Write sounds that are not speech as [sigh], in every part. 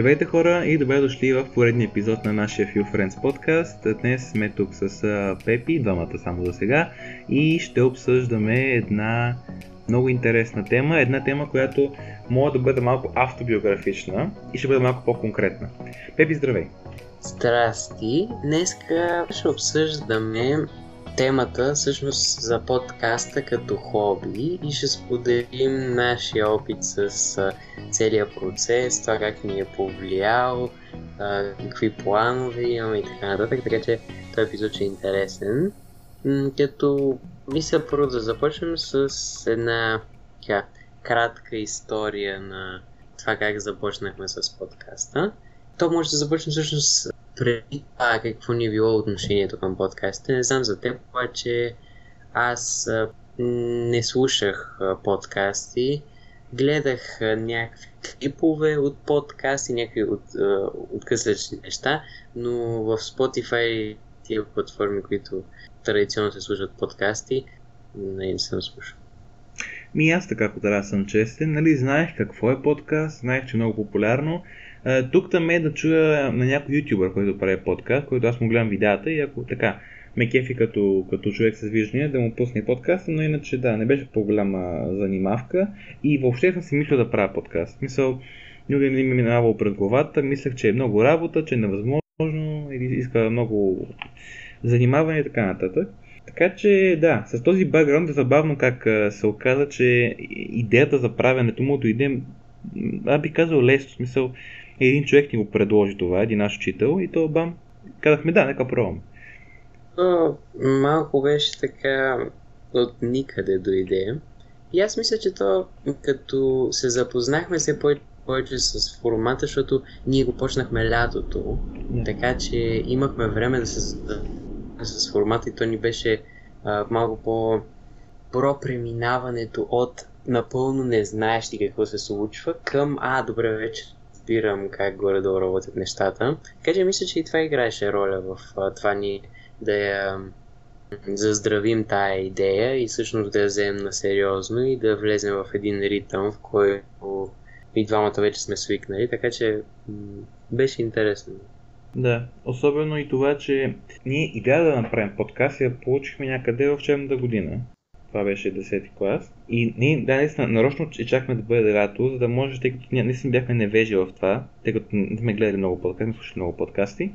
Здравейте хора и добре дошли в поредния епизод на нашия Few Friends подкаст. Днес сме тук с Пепи, двамата само за сега, и ще обсъждаме една много интересна тема, една тема, която може да бъде малко автобиографична и ще бъде малко по-конкретна. Пепи, здравей! Здрасти! Днеска ще обсъждаме темата всъщност за подкаста като хоби и ще споделим нашия опит с целият процес, това как ни е повлиял, какви планове имаме и така нататък, така че този епизод ще е интересен. Като мисля първо да започнем с една тя, кратка история на това как започнахме с подкаста. То може да започне всъщност преди това какво ни е било отношението към подкастите. Не знам за теб, обаче аз а, не слушах а, подкасти. Гледах някакви клипове от подкасти, някакви от, откъслечни неща, но в Spotify тия платформи, които традиционно се слушат подкасти, не им съм слушал. Ми аз така, ако трябва съм честен, нали, знаех какво е подкаст, знаех, че е много популярно, тук там е да чуя на някой ютубър, който прави подкаст, който аз му гледам видеята и ако така ме кефи като, като човек с виждане да му пусне подкаст, но иначе да, не беше по-голяма занимавка и въобще съм си мислил да правя подкаст. Мисъл, никога не ми минавало пред главата, мислех, че е много работа, че е невъзможно или иска много занимаване и така нататък. Така че да, с този бакграунд е забавно как се оказа, че идеята за правенето му дойде, аз би казал лесно, в един човек ни го предложи това, един наш учител и то бам, казахме да, нека пробвам. То малко беше така от никъде дойде. И аз мисля, че то като се запознахме се повече с формата, защото ние го почнахме лятото, yeah. така че имахме време да се с формата и то ни беше а, малко по про преминаването от напълно не знаеш ти какво се случва към а, добре вече разбирам как горе-долу работят нещата. Така че мисля, че и това играеше роля в това ни да я заздравим тая идея и всъщност да я вземем на сериозно и да влезем в един ритъм, в който и двамата вече сме свикнали, така че беше интересно. Да, особено и това, че ние идея да направим подкаст я получихме някъде в учебната година. Това беше 10 клас. И ние, да, наистина, нарочно чакахме да бъде лято, за да може, тъй като ние наистина бяхме невежи в това, тъй като не сме гледали много подкасти, не слушали много подкасти,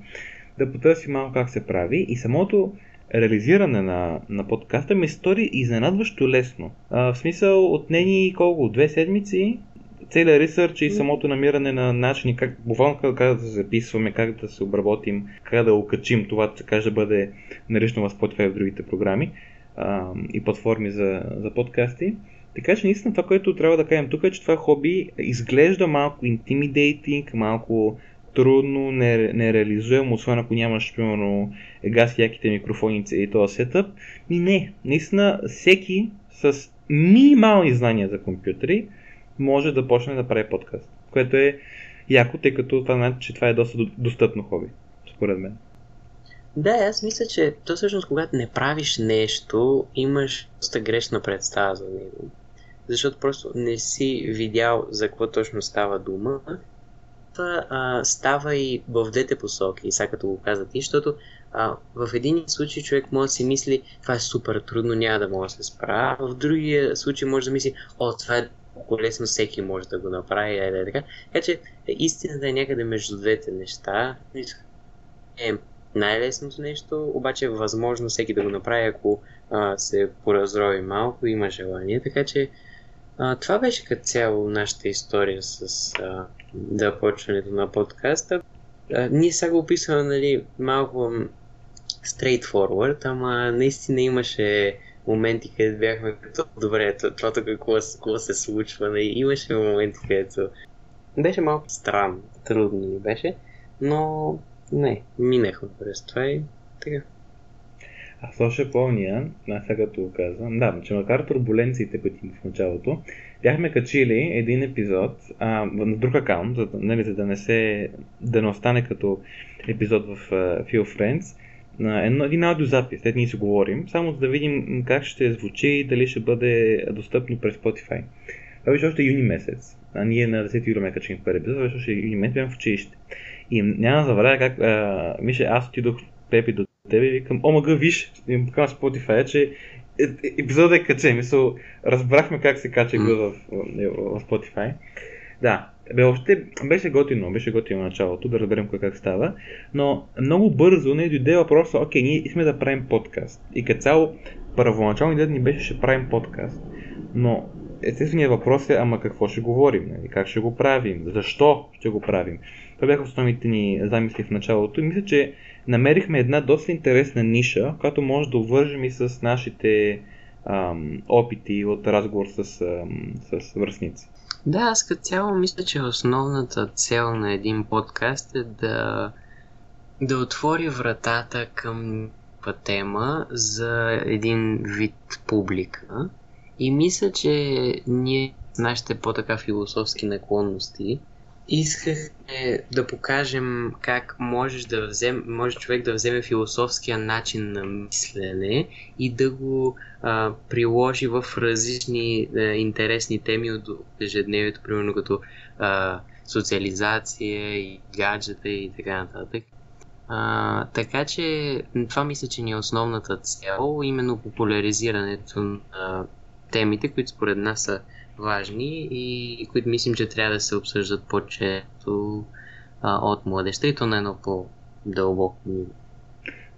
да потърсим малко как се прави и самото реализиране на, на подкаста ми стори изненадващо лесно. А, в смисъл, отнени колко? Две седмици целият ресърч и самото намиране на начини, как, буквално как, как да се записваме, как да се обработим, как да окачим това, така да бъде наричано в Spotify в другите програми а, и платформи за, за подкасти. Така че наистина това, което трябва да кажем тук е, че това хоби изглежда малко intimidating, малко трудно, нереализуемо, освен ако нямаш, примерно, газ яките микрофоници и този сетъп. И не, наистина всеки с минимални знания за компютри може да почне да прави подкаст. Което е яко, тъй като това значи, че това е доста достъпно хоби, според мен. Да, аз мисля, че то всъщност когато не правиш нещо, имаш доста грешна представа за него. Защото просто не си видял за какво точно става дума. Това а, става и в двете посоки, сега като го каза ти, защото а, в един случай човек може да си мисли, това е супер трудно, няма да мога да се справя. В другия случай може да мисли, о, това е много лесно, всеки може да го направи, е, така. Така че истината е някъде между двете неща. Е, най-лесното нещо, обаче е възможно всеки да го направи, ако а, се поразрови малко, има желание. Така че а, това беше като цяло нашата история с а, да почването на подкаста. А, ние сега го описваме нали, малко straightforward, ама наистина имаше моменти, където бяхме като добре, това тук какво, какво се случва. Нали? Имаше моменти, където беше малко странно, трудно ни беше, но не, минахме през това и така. Аз още помня, аз сега като го казвам, да, че макар турбуленциите, които в началото, бяхме качили един епизод а, на друг акаунт, за, нали, за да не се, да не остане като епизод в uh, Feel Friends, на едно, един аудиозапис, след ние си говорим, само за да видим как ще звучи и дали ще бъде достъпно през Spotify. Това беше още юни месец. а ние на 10 юли ме качихме първи епизод, защото и мен бяхме в училище. И няма да забравя как, а, Миша, аз отидох Пепи до тебе и викам, о, мага, виж, им покажа Spotify, че е, е, епизодът е качен. Мисъл, разбрахме как се кача епизод в, в, в Spotify. Да, бе, още беше готино, беше готино началото, да разберем кой как става, но много бързо не дойде въпроса, окей, ние искаме да правим подкаст. И като цяло, първоначално идеята ни беше, ще правим подкаст. Но естественият въпрос е, ама какво ще говорим, нали? как ще го правим, защо ще го правим. Това бяха основните ни замисли в началото и мисля, че намерихме една доста интересна ниша, която може да обвържем и с нашите ам, опити от разговор с, ам, с връзници. Да, аз като цяло мисля, че основната цел на един подкаст е да, да отвори вратата към тема за един вид публика. И мисля, че ние, нашите по-така философски наклонности, искахме да покажем как можеш да взем, може човек да вземе философския начин на мислене и да го а, приложи в различни а, интересни теми от ежедневието, примерно като а, социализация и гаджета и така нататък. А, така че това мисля, че ни е основната цел, именно популяризирането на темите, които според нас са важни и които мислим, че трябва да се обсъждат по-често от младеща и то на едно по-дълбоко ниво.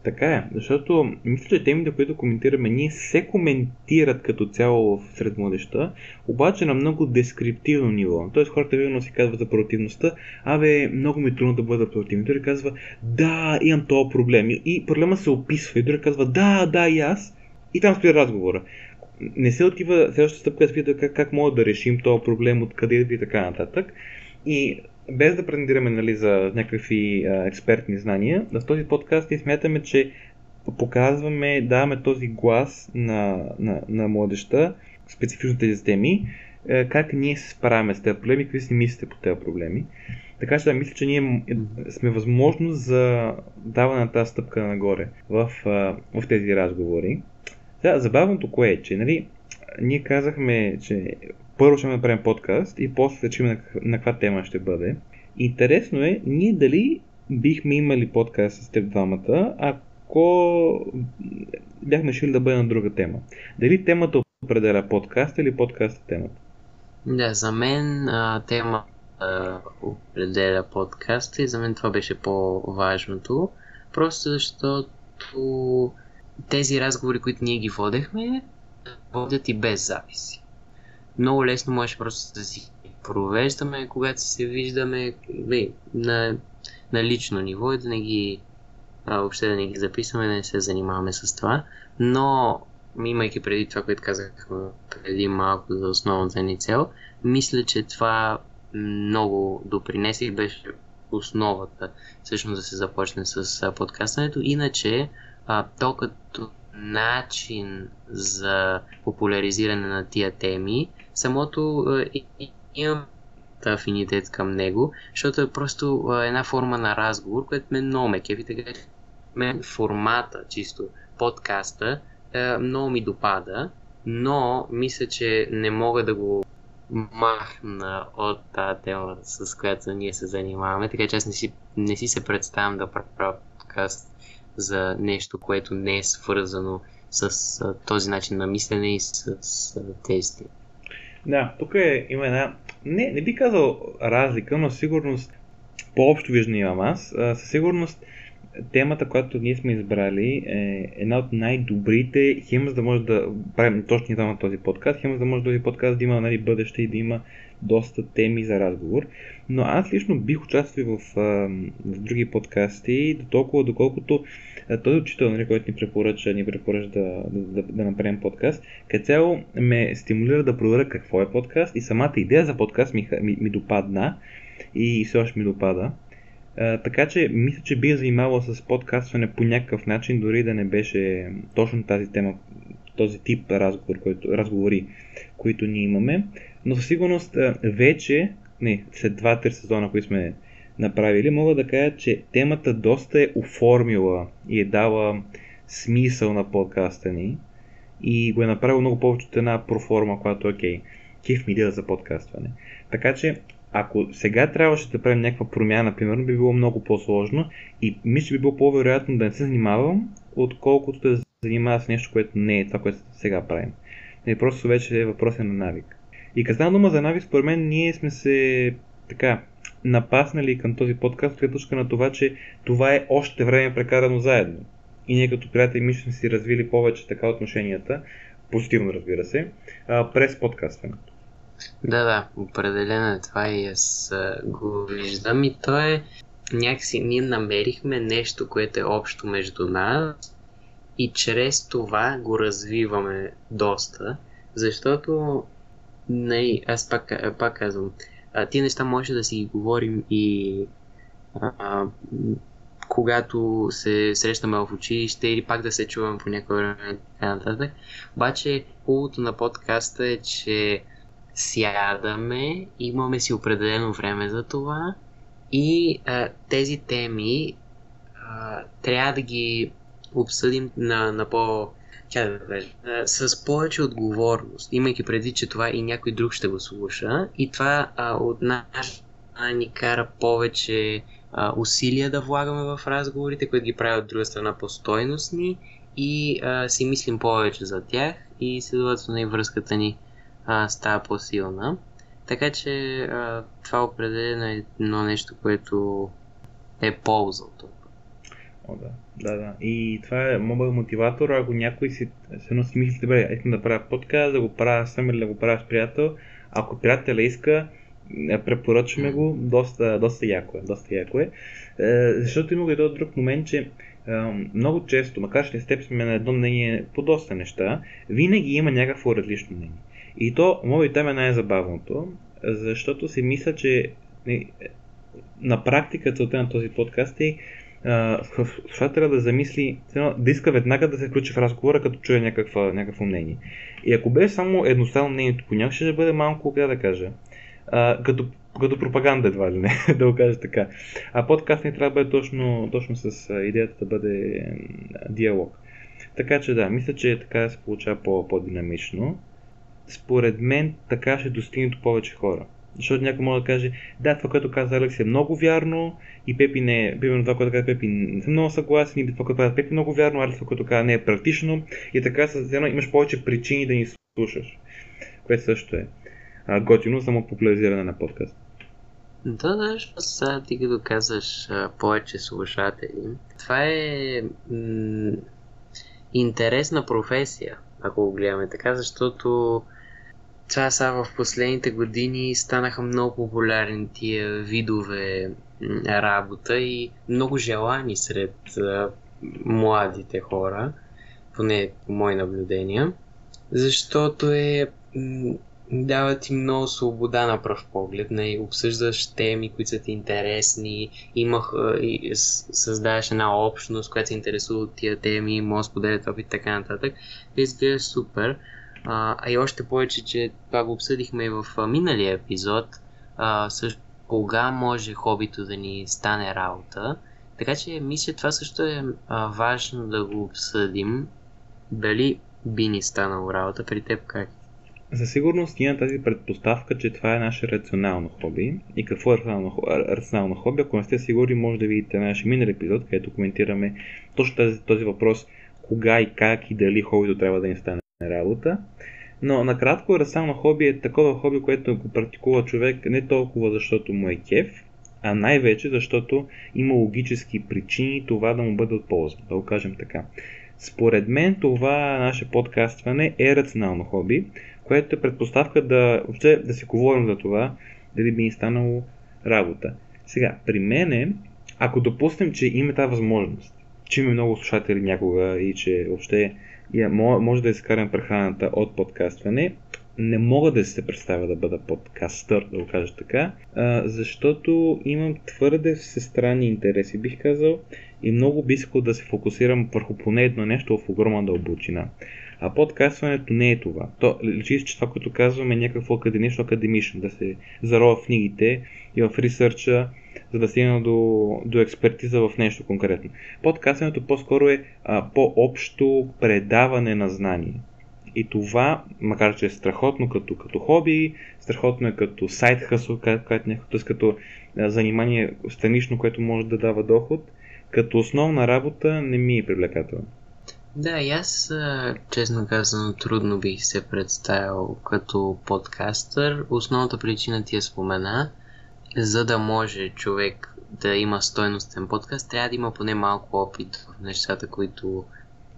Така е, защото мисля, че темите, които коментираме ние, се коментират като цяло сред младеща, обаче на много дескриптивно ниво. Тоест хората винаги си казват за противността, абе, много ми е трудно да бъда противен. Той казва, да, имам този проблем. И проблема се описва. И той казва, да, да, и аз. И там стои разговора не се отива следващата стъпка се пита как, как мога да решим този проблем, откъде идва и така нататък. И без да претендираме нали, за някакви а, експертни знания, в този подкаст ние смятаме, че показваме, даваме този глас на, на, на младеща, специфично тези теми, как ние се справяме с тези проблеми, какви си мислите по тези проблеми. Така че да мисля, че ние сме възможност за даване на тази стъпка нагоре в, в тези разговори. Сега, забавното кое е, че нали, ние казахме, че първо ще направим подкаст и после ще на, на каква тема ще бъде. Интересно е, ние дали бихме имали подкаст с теб двамата, ако бяхме решили да бъде на друга тема. Дали темата определя подкаст или подкаст е темата? Да, за мен а, тема а, определя подкаста и за мен това беше по-важното. Просто защото тези разговори, които ние ги водехме, водят и без записи. Много лесно можеш просто да си провеждаме, когато си се виждаме бе, на, на лично ниво и да не ги а, въобще да не ги записваме, да не се занимаваме с това. Но, имайки преди това, което казах преди малко за основната ни цел, мисля, че това много допринесе и беше основата всъщност да се започне с подкастването. Иначе, а, то като начин за популяризиране на тия теми, самото е, имам афинитет към него, защото е просто а, една форма на разговор, което ме много ме кефи, така мен формата, чисто подкаста, е, много ми допада, но мисля, че не мога да го махна от тази тема, с която ние се занимаваме, така че аз не си, не си се представям да правя подкаст за нещо, което не е свързано с а, този начин на мислене и с, с действие. Да, тук е, има една, не, не би казал разлика, но сигурност по-общо виждане имам аз. А, със сигурност темата, която ние сме избрали е една от най-добрите, хем за да може да правим точно на този подкаст, хем за да може този подкаст да има нали, бъдеще и да има доста теми за разговор. Но аз лично бих участвал в, в други подкасти, до толкова доколкото този учител, нали, който ни препоръча, ни препоръча да, да, да, направим подкаст, като цяло ме стимулира да проверя какво е подкаст и самата идея за подкаст ми, ми, ми допадна и все още ми допада. Така че мисля, че бих занимавал с подкастване по някакъв начин, дори да не беше точно тази тема, този тип разговор, който, разговори, които ние имаме. Но със сигурност вече, не, след 2-3 сезона, които сме направили, мога да кажа, че темата доста е оформила и е дала смисъл на подкаста ни и го е направил много повече от една проформа, която е окей. кеф ми за подкастване. Така че, ако сега трябваше да правим някаква промяна, примерно, би било много по-сложно и мисля, би било по-вероятно да не се занимавам, отколкото да се занимава с нещо, което не е това, което сега правим. Не, просто вече е въпрос на навик. И казвам дума за навик, според мен ние сме се така напаснали към този подкаст, като точка на това, че това е още време прекарано заедно. И ние като приятели мисля сме си развили повече така отношенията, позитивно разбира се, през подкастването. Да, да, определено е това и аз го виждам и то е някакси ние намерихме нещо, което е общо между нас и чрез това го развиваме доста, защото не, аз пак, пак казвам, а, тия неща може да си ги говорим и а, когато се срещаме в училище или пак да се чувам по някое време и така нататък. Обаче хубавото на подкаста е, че сядаме, имаме си определено време за това и а, тези теми а, трябва да ги обсъдим на, на по... Тя да кажа, с повече отговорност, имайки преди, че това и някой друг ще го слуша и това а, от наша ни кара повече а, усилия да влагаме в разговорите, които ги правят от друга страна по-стойностни и а, си мислим повече за тях и следователно и връзката ни а, става по-силна. Така че а, това определено е едно нещо, което е полза от това. О, да. Да, да. И това е моят мотиватор, ако някой си, се си мисли, добре, искам да правя подкаст, да го правя сам или да го правя с приятел. Ако приятеля иска, е, препоръчваме го, доста, доста яко е. Доста яко е. е защото има и друг момент, че е, много често, макар че с теб сме на едно мнение по доста неща, винаги има някакво различно мнение. И то, моят там е най-забавното, защото си мисля, че на практика целта на този подкаст е слушателя да замисли, да иска веднага да се включи в разговора, като чуе някаква, някакво мнение. И ако беше само едностранно мнението по ще бъде малко, как да кажа, а, като, като пропаганда едва ли не, [laughs] да го кажа така. А подкаст не трябва да бъде точно, точно с идеята да бъде диалог. Така че да, мисля, че така се получава по- по-динамично. Според мен така ще достигне до повече хора. Защото някой може да каже, да, това, което каза Алекс е много вярно и Пепи не е, примерно това, което каза Пепи не съм много съгласен. И това, което каза Пепи е много вярно, Алекс това, което каза не е практично. И така с едно имаш повече причини да ни слушаш, което също е а, готино само популяризиране на подкаст. Да, да, сега ти като казваш повече слушатели, това е м- интересна професия, ако го гледаме така, защото това са в последните години станаха много популярни тия видове работа и много желани сред а, младите хора, поне по мои наблюдения, защото е дава ти много свобода на пръв поглед, не обсъждаш теми, които са ти интересни, имах, и създаваш една общност, която се интересува от тия теми, може да споделят опит и така нататък. Изглежда супер. А, а и още повече, че това го обсъдихме и в миналия епизод, а, също кога може хобито да ни стане работа. Така че мисля, това също е а, важно да го обсъдим. Дали би ни станало работа при теб как? За сигурност има тази предпоставка, че това е наше рационално хоби. И какво е рационално, рационално хоби? Ако не сте сигурни, може да видите нашия минал епизод, където коментираме точно този, този въпрос кога и как и дали хобито трябва да ни стане работа. Но накратко, рационално хоби е такова хоби, което го практикува човек не толкова защото му е кеф, а най-вече защото има логически причини това да му бъде от полза, да го кажем така. Според мен това наше подкастване е рационално хоби, което е предпоставка да, въобще, да си говорим за това, дали би ни станало работа. Сега, при мене, ако допуснем, че има тази възможност, че има много слушатели някога и че въобще може да изкарам прехраната от подкастване, не мога да се представя да бъда подкастър, да го кажа така, защото имам твърде всестранни интереси, бих казал, и много би искал да се фокусирам върху поне едно нещо в огромна дълбочина. А подкастването не е това. То личи, че това, което казваме е някакво академично академично, да се зарова в книгите и в ресърча, за да стигна до, до експертиза в нещо конкретно. Подкастването по-скоро е а, по-общо предаване на знание. И това, макар че е страхотно като, като хоби, страхотно е като сайт хъсъл, т.е. като занимание странично, което може да дава доход, като основна работа не ми е привлекателно. Да, и аз, честно казано, трудно бих се представил като подкастър. Основната причина ти я спомена. За да може човек да има стойностен подкаст, трябва да има поне малко опит в нещата, които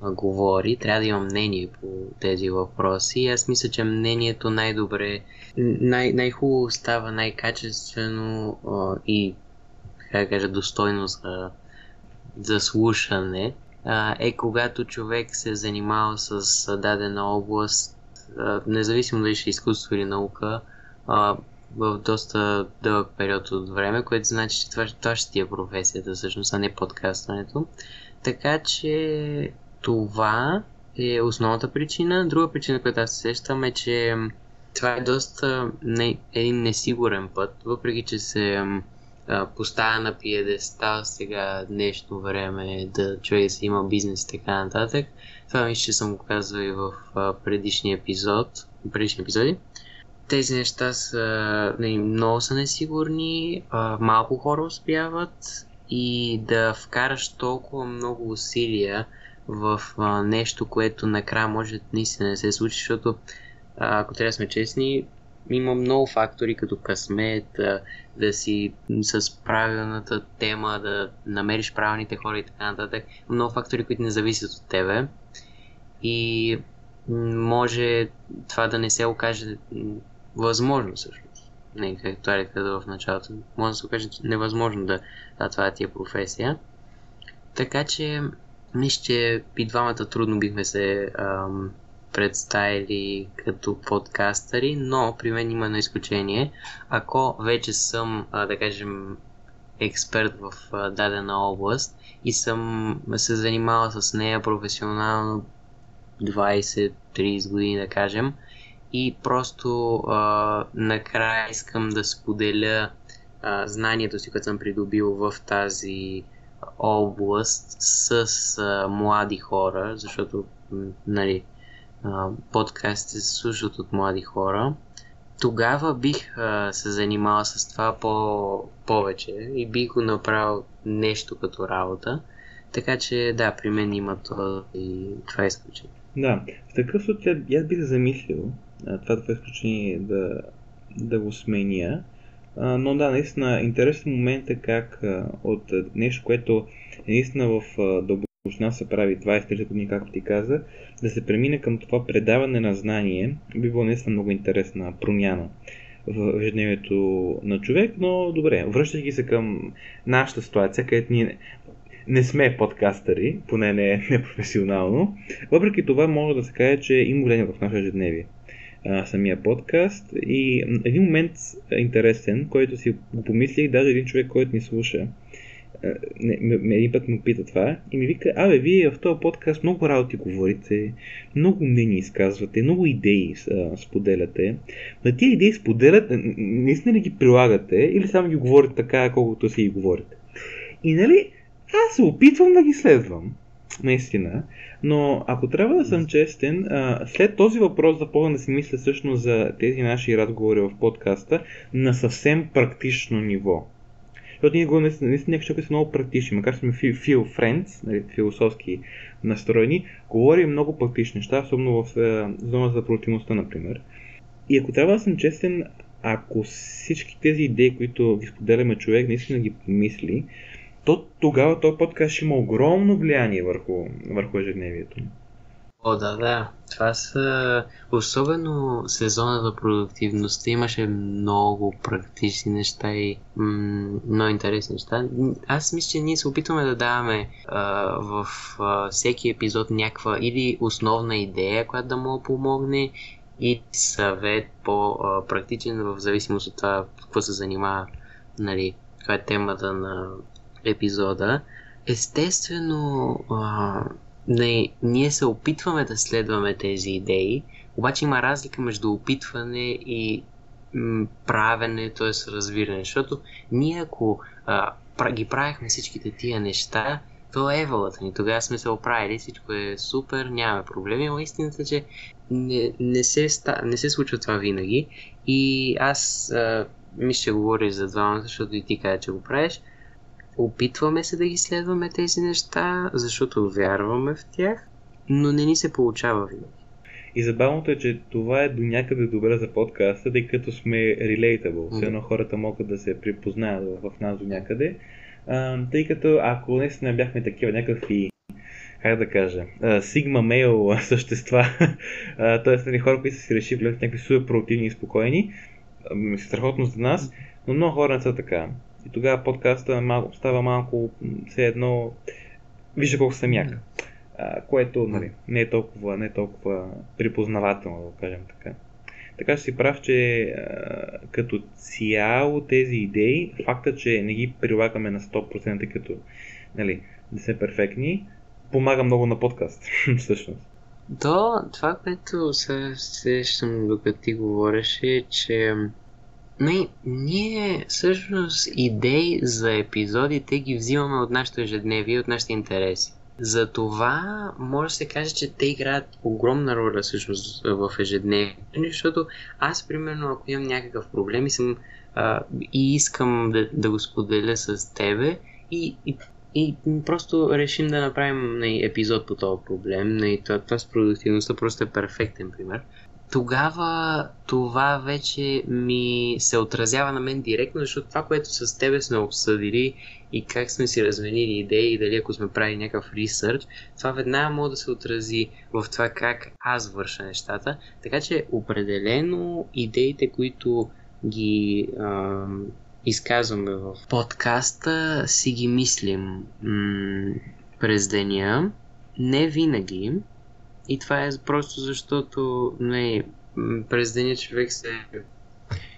говори. Трябва да има мнение по тези въпроси. Аз мисля, че мнението най-добре, най- най-хубаво става, най-качествено и, как да кажа, достойно за, за слушане а, е когато човек се е занимава с дадена област, а, независимо дали ще е изкуство или наука, а, в доста дълъг период от време, което значи, че това, това ще ти е професията всъщност, а не подкастването. Така че това е основната причина. Друга причина, която аз се сещам е, че това е доста не, един несигурен път, въпреки че се поставя на пиедестал сега днешно време да човек си има бизнес и така нататък. Това мисля, че съм го казвал и в предишния епизод, предишни епизоди. Тези неща са не, нали, много са несигурни, малко хора успяват и да вкараш толкова много усилия в нещо, което накрая може наистина да се случи, защото ако трябва да сме честни, има много фактори, като късмет, да си с правилната тема, да намериш правилните хора и така нататък. Много фактори, които не зависят от тебе. И може това да не се окаже възможно всъщност. Не, както е казал в началото. Може да се окаже невъзможно да, да това е тия професия. Така че, мисля, че и двамата трудно бихме се ам, представили като подкастъри, но при мен има едно изключение. Ако вече съм, да кажем, експерт в дадена област и съм се занимавал с нея професионално 20-30 години, да кажем, и просто а, накрая искам да споделя а, знанието си, което съм придобил в тази област с а, млади хора, защото нали, подкасти се слушат от млади хора, тогава бих а, се занимавал с това по- повече и бих го направил нещо като работа. Така че да, при мен има това и това е изключение. Да, в такъв случай аз бих замислил това това изключение да, да го сменя. Но да, наистина интересен момент е как от нещо, което наистина в дълбоко почна се прави 20-30 години, както ти каза, да се премине към това предаване на знание, би било наистина много интересна промяна в ежедневието на човек, но добре, връщайки се към нашата ситуация, където ние не сме подкастъри, поне не, не професионално, въпреки това може да се каже, че има влияние в наше ежедневие самия подкаст и един момент интересен, който си го помислих, даже един човек, който ни слуша, не, ме, един път му пита това и ми вика, абе, вие в този подкаст много работи говорите, много мнения изказвате, много идеи а, споделяте. На тия идеи споделят, наистина ли ги прилагате или само ги говорите така, колкото си ги говорите? И нали, аз се опитвам да ги следвам, наистина, но ако трябва да съм честен, след този въпрос започвам да си мисля всъщност за тези наши разговори в подкаста на съвсем практично ниво. Защото ние го наистина, наистина са много практични, макар сме фил friends, нали, философски настроени, говорим много практични неща, особено в е, зона за продуктивността, например. И ако трябва да съм честен, ако всички тези идеи, които ги споделяме човек, наистина ги помисли, то тогава този подкаст ще има огромно влияние върху, върху ежедневието. О, да, да. Това са... Особено сезона за продуктивността имаше много практични неща и м- много интересни неща. Аз мисля, че ние се опитваме да даваме а, в а, всеки епизод някаква или основна идея, която да му помогне, и съвет по-практичен в зависимост от това какво се занимава, нали, каква е темата на епизода. Естествено, а, не, ние се опитваме да следваме тези идеи, обаче има разлика между опитване и м, правене, т.е. разбиране. Защото ние ако а, ги правихме всичките тия неща, то е еволата ни. Тогава сме се оправили, всичко е супер, нямаме проблеми, но истината, че не, не, се, не се случва това винаги. И аз а, ми ще говоря за двамата, защото и ти каза, че го правиш. Опитваме се да ги следваме тези неща, защото вярваме в тях, но не ни се получава винаги. И забавното е, че това е до някъде добре за подкаста, тъй като сме relatable. Все едно хората могат да се припознаят в нас до някъде. А, тъй като ако наистина бяхме такива някакви как да кажа, сигма мейл [laughs] същества, т.е. Хора, които са си решили влезат някакви супер проактивни и спокойни, страхотно за нас, но много хора не са така. И тогава подкаста малко, става малко все едно, вижте колко съм як. А, което нали, не, е толкова, не е толкова припознавателно, да кажем така. Така че си прав, че а, като цяло тези идеи, факта, че не ги прилагаме на 100%, като нали, да сме перфектни, помага много на подкаст, [laughs] всъщност. То, това, което се сещам докато ти говореше, е, че не, ние всъщност идеи за епизодите ги взимаме от нашето ежедневие, от нашите интереси. За това може да се каже, че те играят огромна роля всъщност в ежедневието, защото аз, примерно, ако имам някакъв проблем и, съм, а, и искам да, да го споделя с тебе и, и и просто решим да направим не, епизод по този проблем. Не, това, това с продуктивността просто е перфектен пример. Тогава това вече ми се отразява на мен директно, защото това, което с тебе сме обсъдили и как сме си разменили идеи и дали ако сме правили някакъв ресърч, това веднага може да се отрази в това как аз върша нещата. Така че определено идеите, които ги ам, изказваме в подкаста, си ги мислим м- през деня. Не винаги. И това е просто защото не, през деня човек се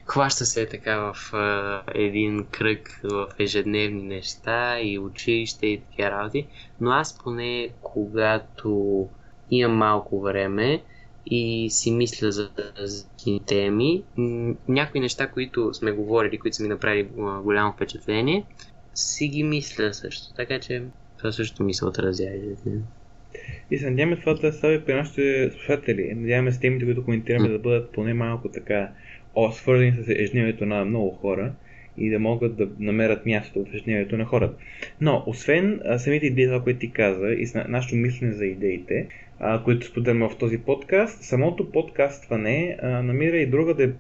хваща се така в а, един кръг в ежедневни неща и училище и такива работи, но аз поне когато имам малко време, и си мисля за различни теми. Някои неща, които сме говорили, които са ми направили голямо впечатление, си ги мисля също. Така че това също ми се отразява. И се надяваме това да става при нашите слушатели. Надяваме се темите, които коментираме, да бъдат поне малко така о, свързани с ежедневието на много хора и да могат да намерят място в ежедневието на хората. Но, освен а, самите идеи, това, което ти каза и с нашето мислене за идеите, а, които споделяме в този подкаст, самото подкастване а, намира и другаде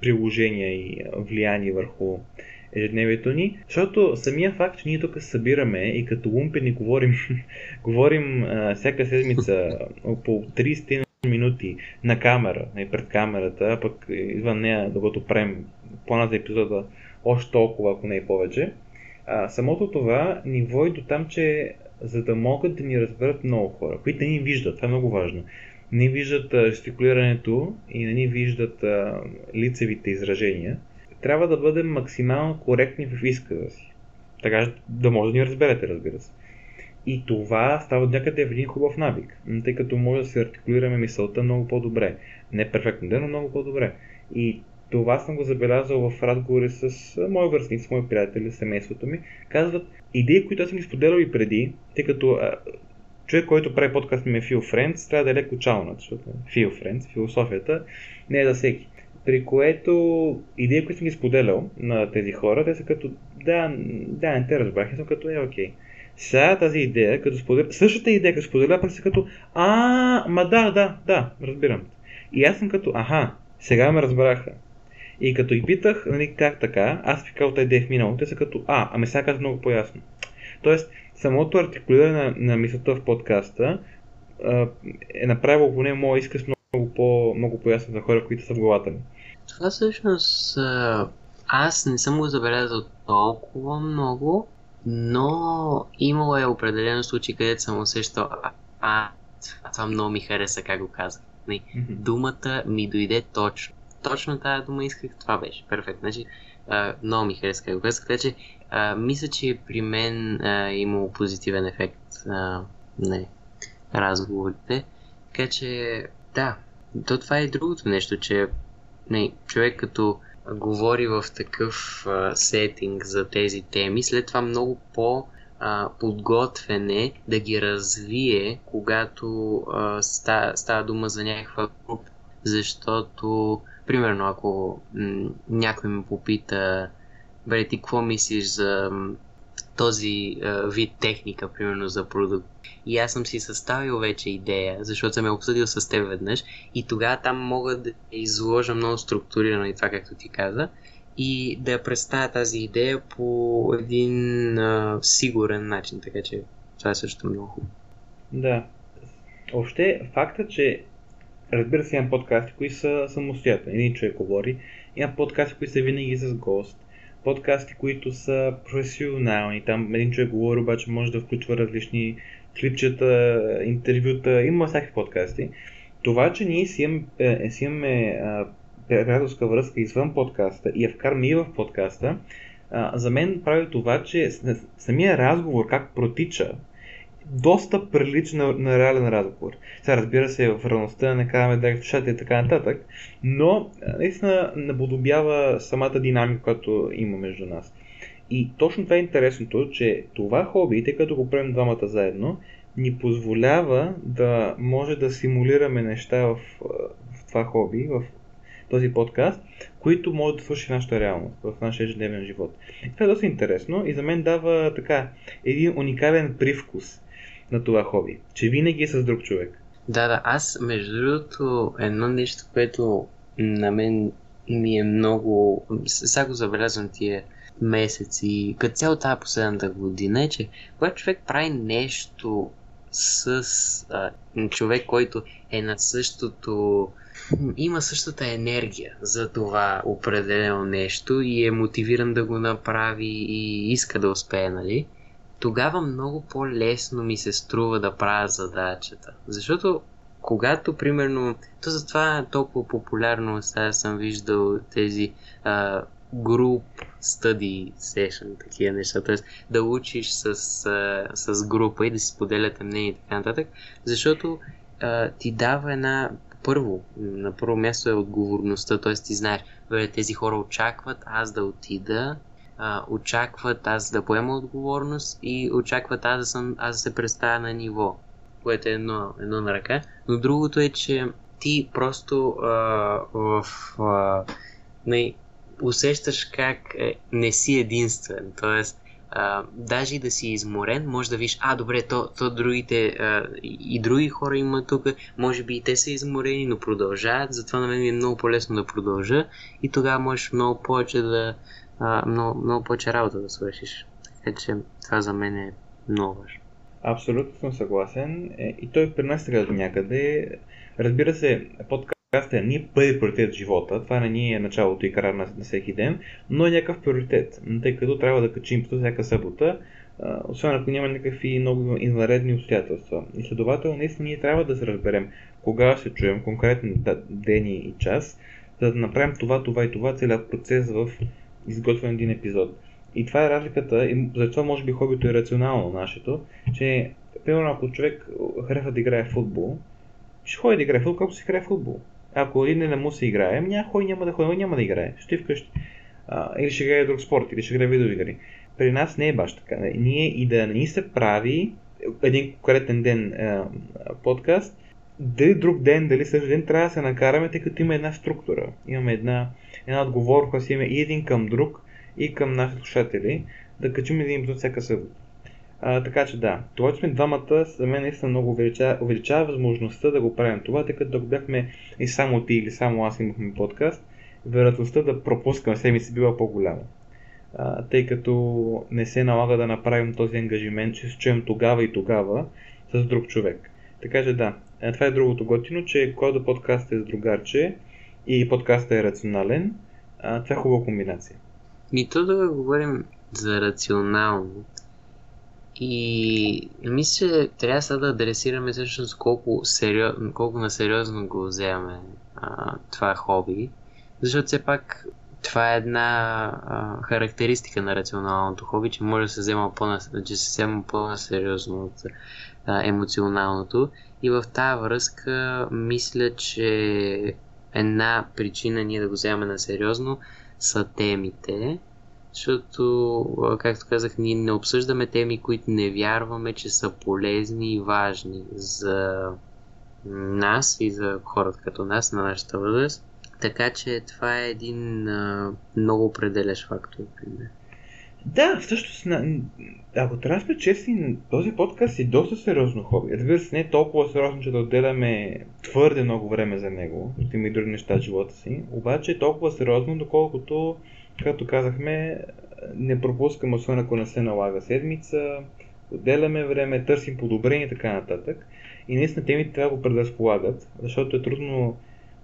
приложение и влияние върху ежедневието ни, защото самия факт, че ние тук се събираме и като лумпени говорим, [laughs] говорим а, всяка седмица [laughs] по 30 минути на камера, и пред камерата, пък извън нея, докато прем плана за епизода още толкова, ако не и повече. А, самото това ни води до там, че за да могат да ни разберат много хора, които не ни виждат, това е много важно. Не виждат жестикулирането и не ни виждат а, лицевите изражения. Трябва да бъдем максимално коректни в изказа си. Така да може да ни разберете, разбира се. И това става някъде в един хубав навик, тъй като може да се артикулираме мисълта много по-добре. Не перфектно, но много по-добре. И това съм го забелязал в разговори с мои връзници, мои приятели, семейството ми. Казват идеи, които аз съм ги споделял и преди, тъй като човек, който прави подкаст ми е Фил Френдс, трябва да е леко чалнат, защото Фил Френдс, философията не е за всеки. При което идеи, които съм ги споделял на тези хора, те са като да, да, не те разбрах, съм като е окей. Сега тази идея, като споделя, същата идея, като споделя, пък са като а, ма да, да, да, разбирам. И аз съм като, аха, сега ме разбраха. И като ги питах, нали, как така, аз ви казал тази идея в миналото, те са като, а, ами сега казах много по-ясно. Тоест, самото артикулиране на, на мисълта в подкаста е направило поне моя изказ много, по, много по-ясно за хора, които са в главата ми. Това всъщност аз не съм го забелязал толкова много, но имало е определено случай, където съм усещал, а, а това много ми хареса как го казах. Mm-hmm. Думата ми дойде точно точно тази дума исках, това беше. Перфект. Значи, а, много ми хареска как го казах, така че а, мисля, че при мен а, е имало позитивен ефект а, не, разговорите. Така че, да, то това е другото нещо, че не, човек като говори в такъв а, сетинг за тези теми, след това много по а, подготвене да ги развие, когато а, ста, става дума за някаква група. Защото, примерно, ако м- някой ме попита, бре, ти какво мислиш за този а, вид техника, примерно за продукт. И аз съм си съставил вече идея, защото съм я обсъдил с теб веднъж и тогава там мога да изложа много структурирано и това, както ти каза, и да я представя тази идея по един а, сигурен начин, така че това е също много хубаво. Да. Още факта, че разбира се, имам подкасти, които са самостоятелни. Един човек говори. Има подкасти, които са винаги с гост. Подкасти, които са професионални. Там един човек говори, обаче може да включва различни клипчета, интервюта. Има всякакви подкасти. Това, че ние си имаме, е, си имаме приятелска връзка извън подкаста и я вкараме и в подкаста, за мен прави това, че самия разговор, как протича, доста прилича на, на реален разговор. Сега разбира се, в реалността не казваме да слушате и така нататък, но наистина наподобява самата динамика, която има между нас. И точно това е интересното, че това хоби, тъй като го правим двамата заедно, ни позволява да може да симулираме неща в, в това хоби, в този подкаст, които могат да свърши нашата реалност, в нашия ежедневен живот. И това е доста интересно и за мен дава така един уникален привкус на това хоби, че винаги е с друг човек. Да, да, аз между другото едно нещо, което на мен ми е много... Сега го забелязвам тия месеци, като цяло тази последната година е, че когато човек прави нещо с а, човек, който е на същото има същата енергия за това определено нещо и е мотивиран да го направи и иска да успее, нали? Тогава много по-лесно ми се струва да правя задачата. Защото когато, примерно, то затова е толкова популярно, сега съм виждал тези а, груп study session, такива неща, т.е. да учиш с, а, с група и да си споделяте мнение и така нататък, защото а, ти дава една първо, на първо място е отговорността, т.е. ти знаеш, тези хора очакват аз да отида, а, очакват аз да поема отговорност и очакват аз да, съм, аз да се представя на ниво, което е едно, едно на ръка. Но другото е, че ти просто а, в... А, не, усещаш как е, не си единствен. Тоест, а, даже да си изморен, може да виж, а, добре, то, то другите а, и други хора има тук, може би и те са изморени, но продължават, затова на мен е много по-лесно да продължа и тогава можеш много повече да, а, много, много повече работа да свършиш. Така че това за мен е много важно. Абсолютно съм съгласен. Е, и той при нас сега до някъде. Разбира се, подкаст подкаста е ни първи приоритет в живота. Това не ни е началото и края на, на всеки ден, но е някакъв приоритет, тъй като трябва да качим по всяка събота, освен ако няма някакви много извънредни обстоятелства. И следователно, наистина ние трябва да се разберем кога ще чуем конкретни ден и час, за да направим това, това и това, целият процес в изготвен един епизод. И това е разликата, и затова може би хобито е рационално нашето, че примерно ако човек харесва да играе в футбол, ще ходи да играе в футбол, колко си играе в футбол ако един не му се играе, някой няма да ходи, няма да играе. Ще вкъщи. Или ще играе друг спорт, или ще играе видеоигри. При нас не е баш така. Ние и да ни се прави един конкретен ден а, подкаст, дали друг ден, дали следващия ден трябва да се накараме, тъй като има една структура. Имаме една, една отговорност, която си имаме и един към друг, и към нашите слушатели, да качим един епизод всяка събота. А, така че да, това, че сме двамата, за мен наистина много увеличава, увеличава възможността да го правим това, тъй като ако бяхме и само ти или само аз имахме подкаст, вероятността да пропускаме седмици била по-голяма. А, тъй като не се налага да направим този ангажимент, че се чуем тогава и тогава с друг човек. Така че да, това е другото готино, че когато подкаст е с другарче и подкастът е рационален, това е хубава комбинация. Мито да говорим за рационално, и мисля, че трябва сега да адресираме всъщност колко, сериоз, колко на сериозно го вземаме а, това хоби, защото все пак това е една а, характеристика на рационалното хоби, че може да се взема по че се взема по-сериозно от а, емоционалното. И в тази връзка мисля, че една причина ние да го вземем на сериозно са темите, защото, както казах, ние не обсъждаме теми, които не вярваме, че са полезни и важни за нас и за хората като нас на нашата възраст. Така че това е един а, много определящ фактор при мен. Да, всъщност, ако трябва да сме честни, този подкаст е доста сериозно хоби. Разбира се, не е толкова сериозно, че да отделяме твърде много време за него, защото има и други неща в живота си, обаче е толкова сериозно, доколкото, както казахме, не пропускаме, освен ако не се налага седмица, отделяме време, търсим подобрение и така нататък. И наистина темите трябва да го предразполагат, защото е трудно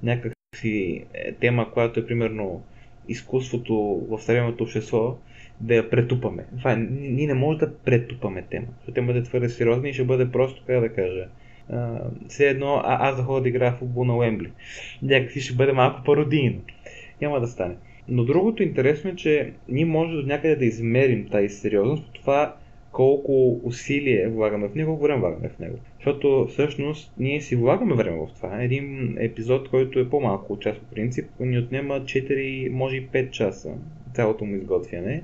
някакси е, тема, която е примерно изкуството в съвременното общество, да я претупаме. Това, ние не можем да претупаме тема, защото тема е твърде сериозна и ще бъде просто, как да кажа, а, все едно а, аз да ходя да играя футбол на Уембли. Някакси ще бъде малко пародийно. Няма да стане. Но другото интересно е, че ние може до някъде да измерим тази сериозност, това колко усилие влагаме в него, колко време влагаме в него. Защото всъщност ние си влагаме време в това. Един епизод, който е по-малко от час по принцип, ни отнема 4, може и 5 часа цялото му изготвяне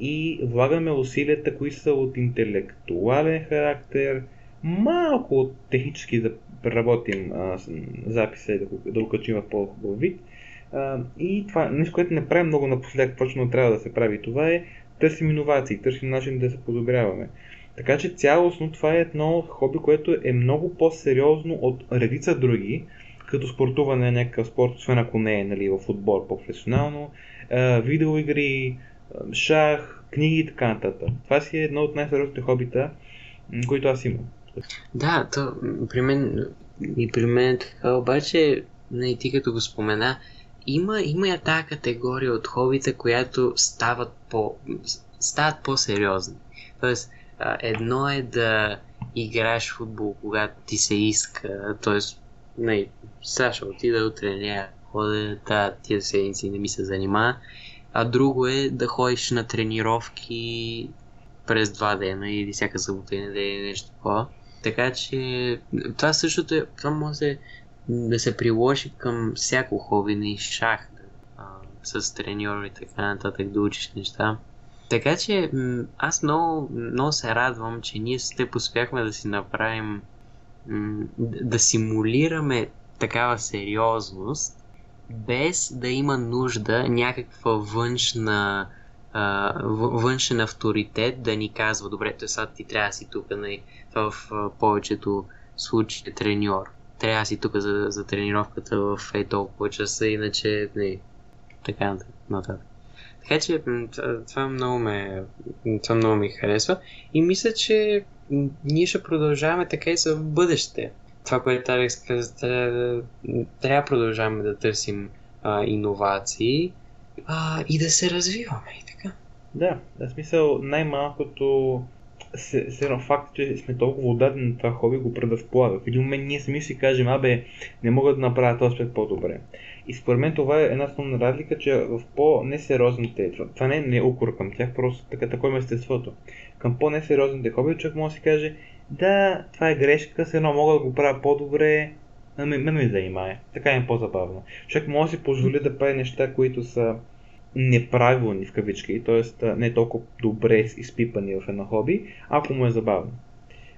и влагаме усилията, които са от интелектуален характер, малко от технически да преработим а, записа и да го, да го качим в по-хубав вид. А, и това нещо, което не правим много напоследък, точно трябва да се прави това е търсим иновации, търсим начин да се подобряваме. Така че цялостно това е едно хоби, което е много по-сериозно от редица други, като спортуване някакъв спорт, освен ако не е нали, в футбол по-професионално, видеоигри, шах, книги и така нататък. Това си е едно от най-сериозните хобита, които аз имам. Да, то при мен и при мен така, обаче, не, ти като го спомена, има, има я тази категория от хобита, която стават, по, стават по-сериозни. Тоест, едно е да играеш футбол, когато ти се иска, т.е. Не, Саша отида утре, няма ходя, да, тия седмици не ми се занимава а друго е да ходиш на тренировки през два дена или всяка събота и неделя нещо такова. Така че това същото е, това може да се приложи към всяко хоби на шах, да, а, с треньори и така нататък да учиш неща. Така че аз много, много се радвам, че ние с теб успяхме да си направим да симулираме такава сериозност без да има нужда някаква външна външен авторитет да ни казва, добре, то сега ти трябва да си тук, нали, в повечето случаи е треньор. Трябва да си тук за, за тренировката в е толкова часа, иначе не, нали, така нататък. Така че това много, ме, това много ми харесва и мисля, че ние ще продължаваме така и за бъдеще това, което Алекс каза, трябва, трябва да продължаваме да търсим а, иновации а, и да се развиваме и така. Да, в смисъл най-малкото се, едно факт, че сме толкова отдадени на това хоби, го предразполага. В един момент ние сами си кажем, абе, не мога да направя този аспект по-добре. И според мен това е една основна разлика, че в по-несериозните, това не е не укор към тях, просто така, такова е естеството. Към по-несериозните хоби човек може да си каже, да, това е грешка, се едно мога да го правя по-добре, но ме, ме, ме занимае. Така е по-забавно. Човек може да си позволи да прави неща, които са неправилни в кавички, т.е. не толкова добре изпипани в едно хоби, ако му е забавно.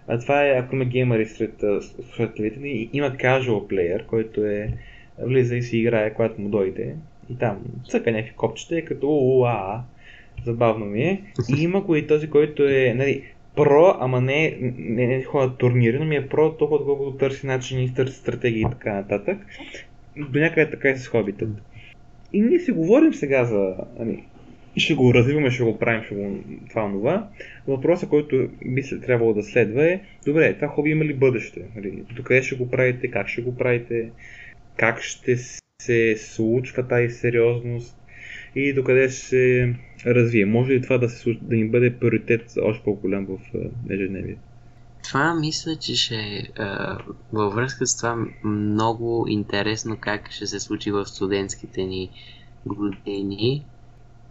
А това е, ако има геймери сред слушателите ни, има casual player, който е влиза и си играе, когато му дойде. И там цъка някакви копчета, е като уа, забавно ми е. И има и този, който е, нали, про, ама не, не, не ходят турнири, но ми е про толкова, колкото търси начини, търси стратегии и така нататък. До някъде така и с хобитът. И ние си говорим сега за... Ами, ще го развиваме, ще го правим, ще го това това. Въпросът, който би се трябвало да следва е, добре, това хоби има ли бъдеще? Нали, докъде ще го правите, как ще го правите, как ще се случва тази сериозност и докъде ще развие. Може ли това да, се, да ни бъде приоритет още по-голям в ежедневието? Това мисля, че ще е във връзка с това много интересно как ще се случи в студентските ни години.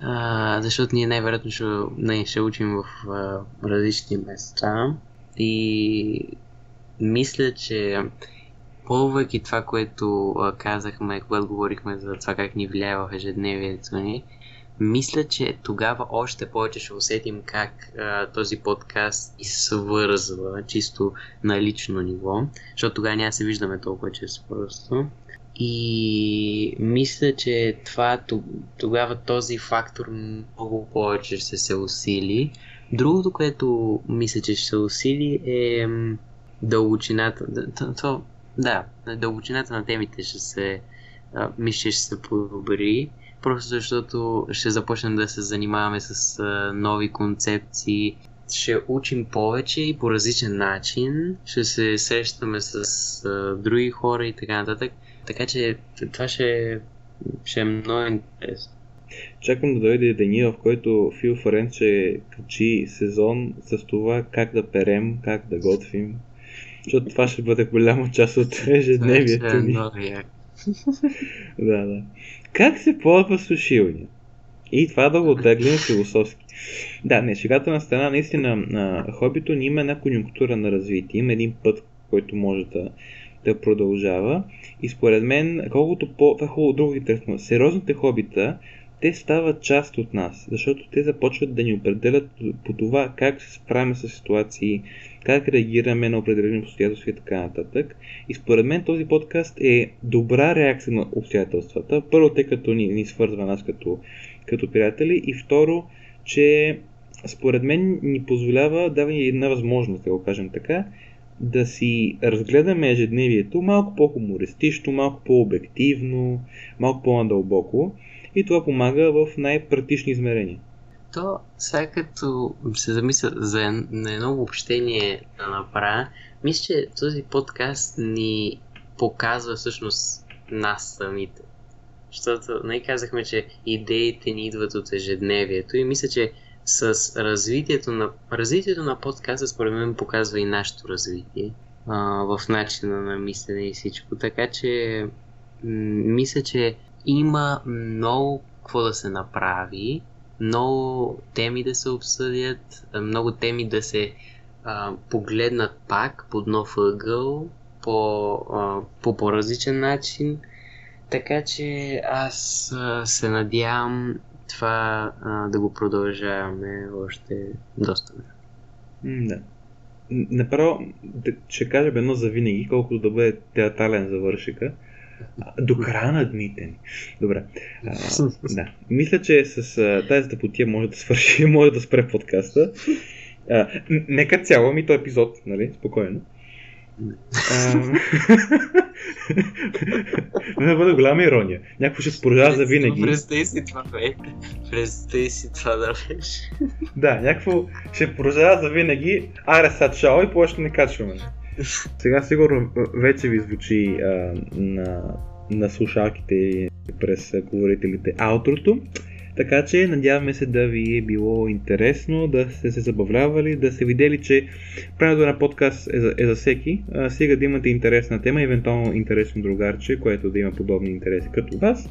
А, защото ние най-вероятно ще, не, ще учим в а, различни места и мисля, че ползвайки това, което а, казахме, когато говорихме за това как ни влияе в ежедневието ни, мисля, че тогава още повече ще усетим как а, този подкаст свързва чисто на лично ниво, защото тогава няма се виждаме толкова често просто. И мисля, че това тогава този фактор много повече ще се усили. Другото, което мисля, че ще се усили е дълбочината. Това, да, дълбочината на темите ще се мисля, ще се подобри. Просто защото ще започнем да се занимаваме с а, нови концепции, ще учим повече и по различен начин, ще се срещаме с а, други хора и така нататък. Така че това ще, ще е много интересно. Чакам да дойде деня, в който Фил Форен ще качи сезон с това как да перем, как да готвим. Защото това ще бъде голяма част от ежедневието е ни. [laughs] да, да. Как се ползва сушилня? И това да го оттеглим философски. Да, не, шегата на страна, наистина, на хобито ни има една конъюнктура на развитие, има един път, който може да, да продължава. И според мен, колкото по... Това е хубаво друго интересно. Сериозните хобита, те стават част от нас, защото те започват да ни определят по това как се справяме с ситуации, как реагираме на определени обстоятелства и така нататък. И според мен този подкаст е добра реакция на обстоятелствата. Първо, тъй като ни, ни свързва нас като, като приятели и второ, че според мен ни позволява, дава ни една възможност, да го кажем така, да си разгледаме ежедневието малко по-хумористично, малко по-обективно, малко по-надълбоко и това помага в най-практични измерения. То, сега като се замисля за едно обобщение да направя, мисля, че този подкаст ни показва всъщност нас самите. Защото не казахме, че идеите ни идват от ежедневието и мисля, че с развитието на, развитието на подкаста според мен показва и нашето развитие а, в начина на мислене и всичко. Така че м- мисля, че има много какво да се направи, много теми да се обсъдят, много теми да се а, погледнат пак под нов ъгъл, по, а, по по-различен начин. Така че аз а, се надявам това а, да го продължаваме още доста. Да. Направо ще кажа едно за винаги, колкото да бъде театрален завършика. До края на дните ни. Добре. А, [laughs] да. Мисля, че с а, тази тъпотия може да свърши, [laughs] може да спре подкаста. А, нека цяло ми този епизод, нали? Спокойно. Не [laughs] бъде голяма ирония. Някой ще продължава за винаги. Представи си това, бе. Представи си това да беше. Да, някакво ще продължава за винаги. Аре, са чао и повече не качваме. Сега сигурно вече ви звучи а, на, на слушалките през говорителите аутрото. Така че надяваме се да ви е било интересно, да сте се забавлявали, да сте видели, че правенето на подкаст е за, е за всеки. А, сега да имате интересна тема, евентуално интересно другарче, което да има подобни интереси като вас,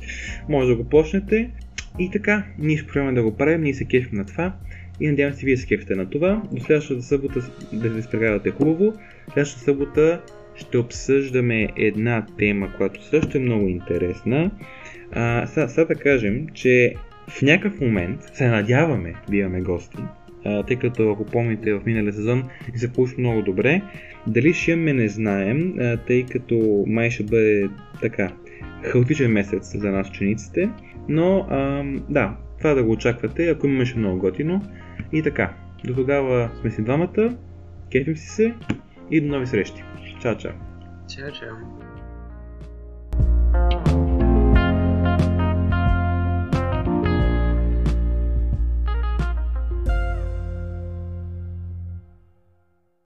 може да го почнете. И така, ние ще да го правим, ние се кефим на това и надявам се вие се кефите на това. До следващата събота да се изпрегавате хубаво. Следващата събота ще обсъждаме една тема, която също е много интересна. А, сега, сега да кажем, че в някакъв момент се надяваме да имаме гости, а, тъй като ако помните в миналия сезон се получи много добре. Дали ще имаме не знаем, а, тъй като май ще бъде така хаотичен месец за нас учениците, но а, да, това да го очаквате, ако имаше много готино. И така, до тогава сме си двамата, кефим си се и до нови срещи. Чао, чао. Чао, чао.